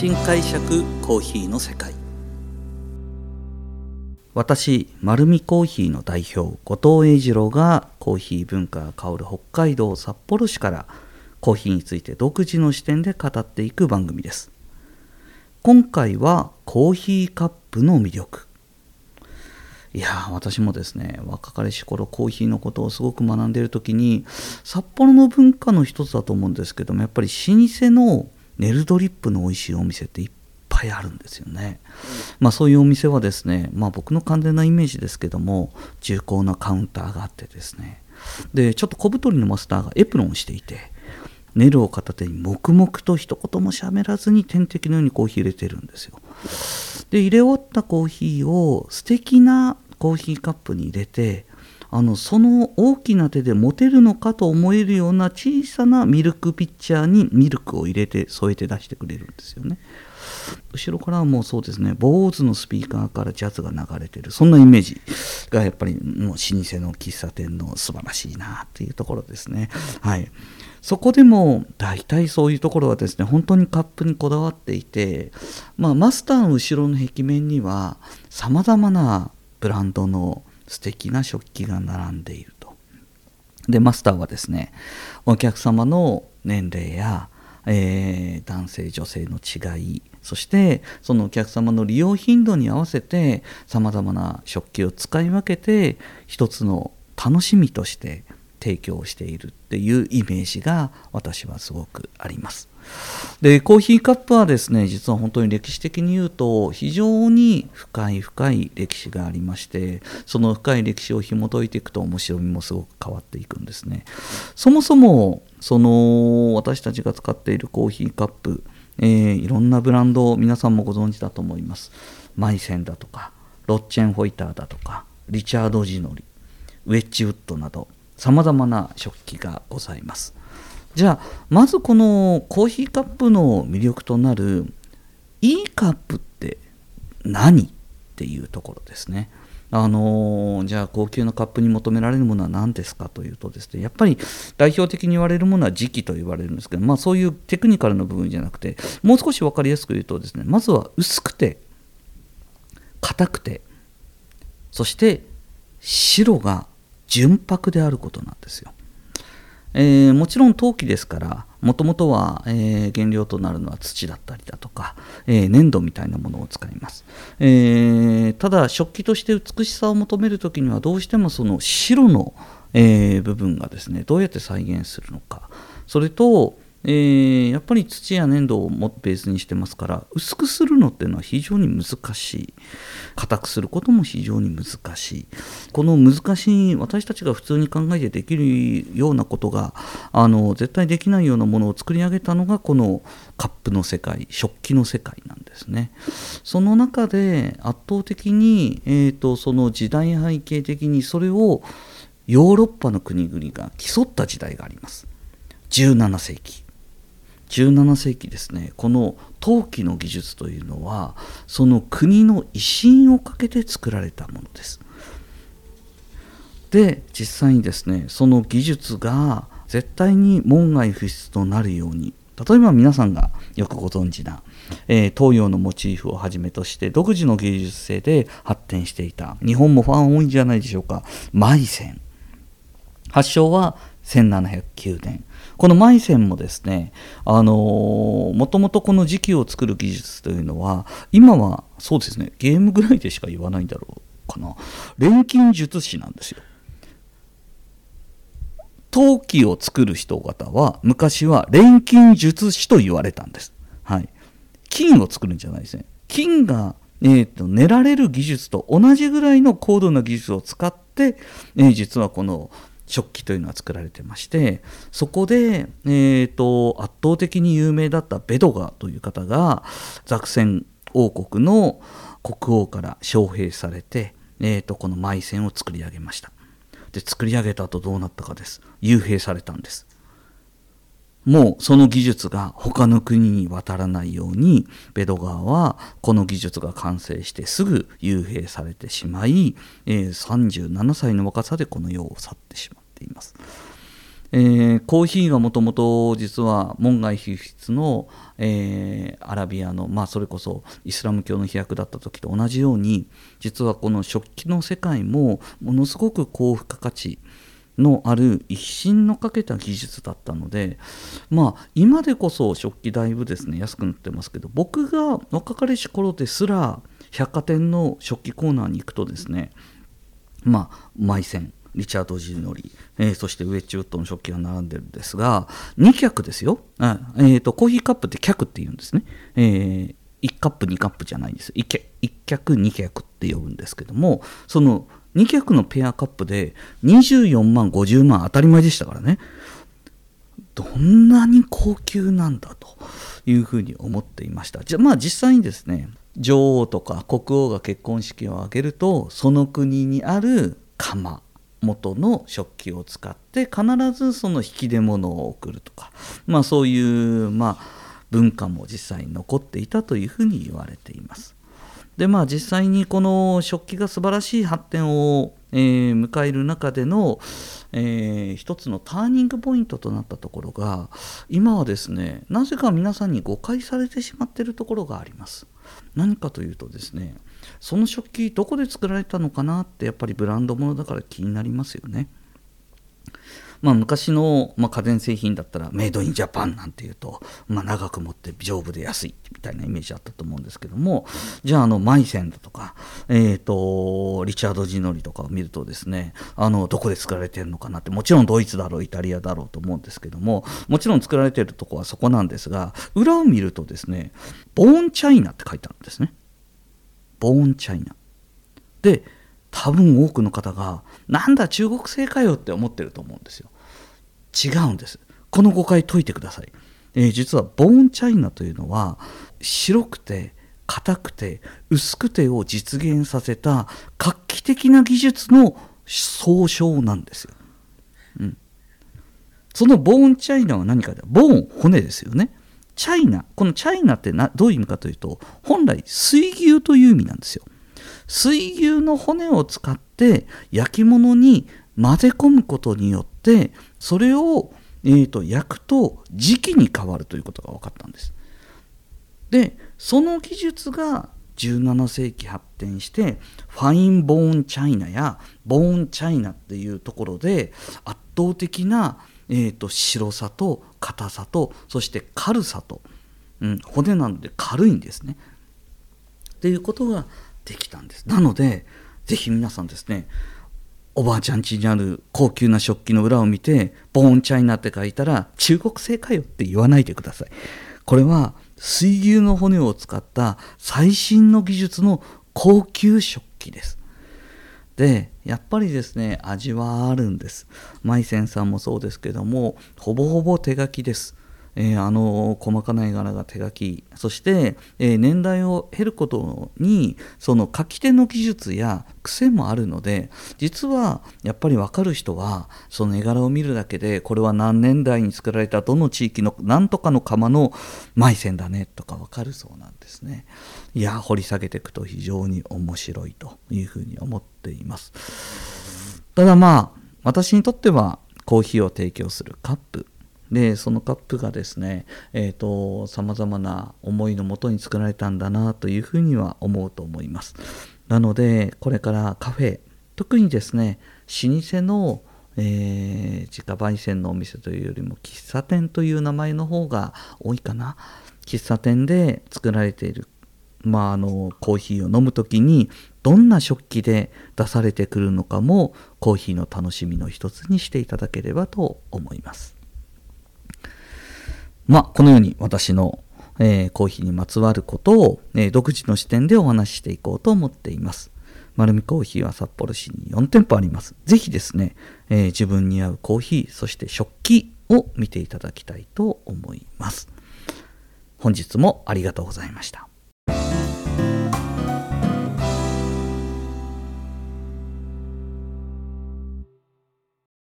新解釈コーヒーの世界。私丸見コーヒーの代表後藤英二郎がコーヒー文化が香る北海道札幌市からコーヒーについて独自の視点で語っていく番組です。今回はコーヒーカップの魅力。いや私もですね若かりし頃コーヒーのことをすごく学んでいる時に札幌の文化の一つだと思うんですけどもやっぱり老舗のネルドリップの美味しいお店っていっぱいあるんですよね。まあそういうお店はですね、まあ僕の完全なイメージですけども、重厚なカウンターがあってですね、で、ちょっと小太りのマスターがエプロンをしていて、ネルを片手に黙々と一言も喋らずに点滴のようにコーヒー入れてるんですよ。で、入れ終わったコーヒーを素敵なコーヒーカップに入れて、あのその大きな手で持てるのかと思えるような小さなミルクピッチャーにミルクを入れて添えて出してくれるんですよね。後ろからはもうそうですね、坊主のスピーカーからジャズが流れてる、そんなイメージがやっぱりもう老舗の喫茶店の素晴らしいなっていうところですね。はい。そこでも大体そういうところはですね、本当にカップにこだわっていて、まあ、マスターの後ろの壁面には様々なブランドの素敵な食器が並んでいると。で、マスターはですね、お客様の年齢や、えー、男性女性の違いそしてそのお客様の利用頻度に合わせてさまざまな食器を使い分けて一つの楽しみとして提供しているっていうイメージが私はすごくあります。でコーヒーカップはですね実は本当に歴史的に言うと非常に深い深い歴史がありましてその深い歴史を紐解いていくと面白みもすごく変わっていくんですねそもそもその私たちが使っているコーヒーカップ、えー、いろんなブランドを皆さんもご存知だと思いますマイセンだとかロッチェンホイターだとかリチャード・ジノリウェッジウッドなどさまざまな食器がございますじゃあまずこのコーヒーカップの魅力となるいいカップって何っていうところですね。あの、じゃあ高級なカップに求められるものは何ですかというとですねやっぱり代表的に言われるものは磁気と言われるんですけど、まあ、そういうテクニカルな部分じゃなくてもう少し分かりやすく言うとですねまずは薄くて硬くてそして白が純白であることなんですよ。えー、もちろん陶器ですからもともとは、えー、原料となるのは土だったりだとか、えー、粘土みたいなものを使います、えただ食器として美しさを求める時にはどうしてもその白の、え部分がですねどうやって再現するのかそれとえー、やっぱり土や粘土をベースにしてますから薄くするのっていうのは非常に難しい。硬くすることも非常に難しい。この難しい私たちが普通に考えてできるようなことがあの絶対できないようなものを作り上げたのがこのカップの世界食器の世界なんですね。その中で圧倒的に、えーとその時代背景的にそれをヨーロッパの国々が競った時代があります。17世紀。17世紀ですね。この陶器の技術というのはその国の威信をかけて作られたものです。で実際にですねその技術が絶対に門外不出となるように例えば皆さんがよくご存知な、えー、東洋のモチーフをはじめとして独自の芸術性で発展していた日本もファン多いんじゃないでしょうか。マイセン。発祥は1709年このマイセンもですね、あのー、もともとこの磁気を作る技術というのは、今はそうですね、ゲームぐらいでしか言わないんだろうかな。錬金術師なんですよ。陶器を作る人方は、昔は錬金術師と言われたんです。はい。金を作るんじゃないですね。金がえーと、練られる技術と同じぐらいの高度な技術を使って、えー、実はこの食器というのは作られてましてそこで、えーと、圧倒的に有名だったベドガという方がザクセン王国の国王から招聘されて、えーと、この埋線を作り上げました。で作り上げた後どうなったかです。幽閉されたんです。もうその技術が他の国に渡らないようにベドガーはこの技術が完成してすぐ幽閉されてしまい、えー、37歳の若さでこの世を去ってしまう。ています。えー、コーヒーがもともと実は門外不出の、えー、アラビアの、まあ、それこそイスラム教の飛躍だった時と同じように実はこの食器の世界もものすごく高付加価値のある一心のかけた技術だったのでまあ今でこそ食器だいぶですね安くなってますけど僕が若かりし頃ですら百貨店の食器コーナーに行くとですねまあ埋線リチャード・ジノリ、えー、そしてウェッジウッドの食器が並んでるんですが2脚ですよ、あえーと、コーヒーカップって脚って言うんですね、えー、1カップ2カップじゃないんです 1, 1脚2脚って呼ぶんですけどもその2脚のペアカップで24万50万当たり前でしたからねどんなに高級なんだというふうに思っていましたじゃまあ実際にですね女王とか国王が結婚式を挙げるとその国にある釜元の食器を使って必ずその引き出物を送るとか、まあ、そういう、まあ、文化も実際に残っていたというふうに言われています。でまあ実際にこの食器が素晴らしい発展を、えー、迎える中での、えー、一つのターニングポイントとなったところが今はですねなぜか皆さんに誤解されてしまっているところがあります。何かというとですねその食器どこで作られたのかなってやっぱりブランド物だから気になりますよね。まあ、昔の、まあ、家電製品だったらメイドインジャパンなんていうと、まあ、長く持って丈夫で安いみたいなイメージあったと思うんですけどもじゃああのマイセンだとか、えーと、リチャード・ジノリとかを見るとですねあのどこで作られてるのかなってもちろんドイツだろうイタリアだろうと思うんですけどももちろん作られてるとこはそこなんですが裏を見るとですねボーンチャイナって書いてあるんですね。ボーンチャイナ。で、多分多くの方が、なんだ中国製かよって思ってると思うんですよ。違うんです。この誤解解いてください。えー、実はボーンチャイナというのは、白くて、硬くて、薄くてを実現させた画期的な技術の総称なんですよ。うん。そのボーンチャイナは何かで、ボーン、骨ですよね。チャイナ、このチャイナってなどういう意味かというと、本来水牛という意味なんですよ。水牛の骨を使って焼き物に混ぜ込むことによって、それを、えーと、焼くと磁気に変わるということが分かったんです。で、その技術が17世紀発展してファインボーンチャイナやボーンチャイナっていうところで圧倒的なえーと、白さと硬さとそして軽さと、うん、骨なので軽いんですね。っていうことができたんです。なので是非皆さんですねおばあちゃん家にある高級な食器の裏を見てボーンチャイナって書いたら中国製かよって言わないでください。これは水牛の骨を使った最新の技術の高級食器です。でやっぱりですね味はあるんですマイセンさんもそうですけどもほぼほぼ手書きですえー、あの細かな絵柄が手書きそして、えー、年代を経ることにその書き手の技術や癖もあるので実はやっぱり分かる人はその絵柄を見るだけでこれは何年代に作られたどの地域の何とかの窯の埋線だねとか分かるそうなんですね。いや掘り下げていくと非常に面白いというふうに思っています。ただまあ私にとってはコーヒーを提供するカップでそのカップがですねさまざまな思いのもとに作られたんだなというふうには思うと思いますなのでこれからカフェ特にですね老舗の、えー、自家焙煎のお店というよりも喫茶店という名前の方が多いかな喫茶店で作られているまあ、あのコーヒーを飲む時にどんな食器で出されてくるのかもコーヒーの楽しみの一つにしていただければと思います。まあ、このように私の、えー、コーヒーにまつわることを、えー、独自の視点でお話ししていこうと思っています。丸るコーヒーは札幌市に4店舗あります。ぜひですね、えー、自分に合うコーヒー、そして食器を見ていただきたいと思います。本日もありがとうございました。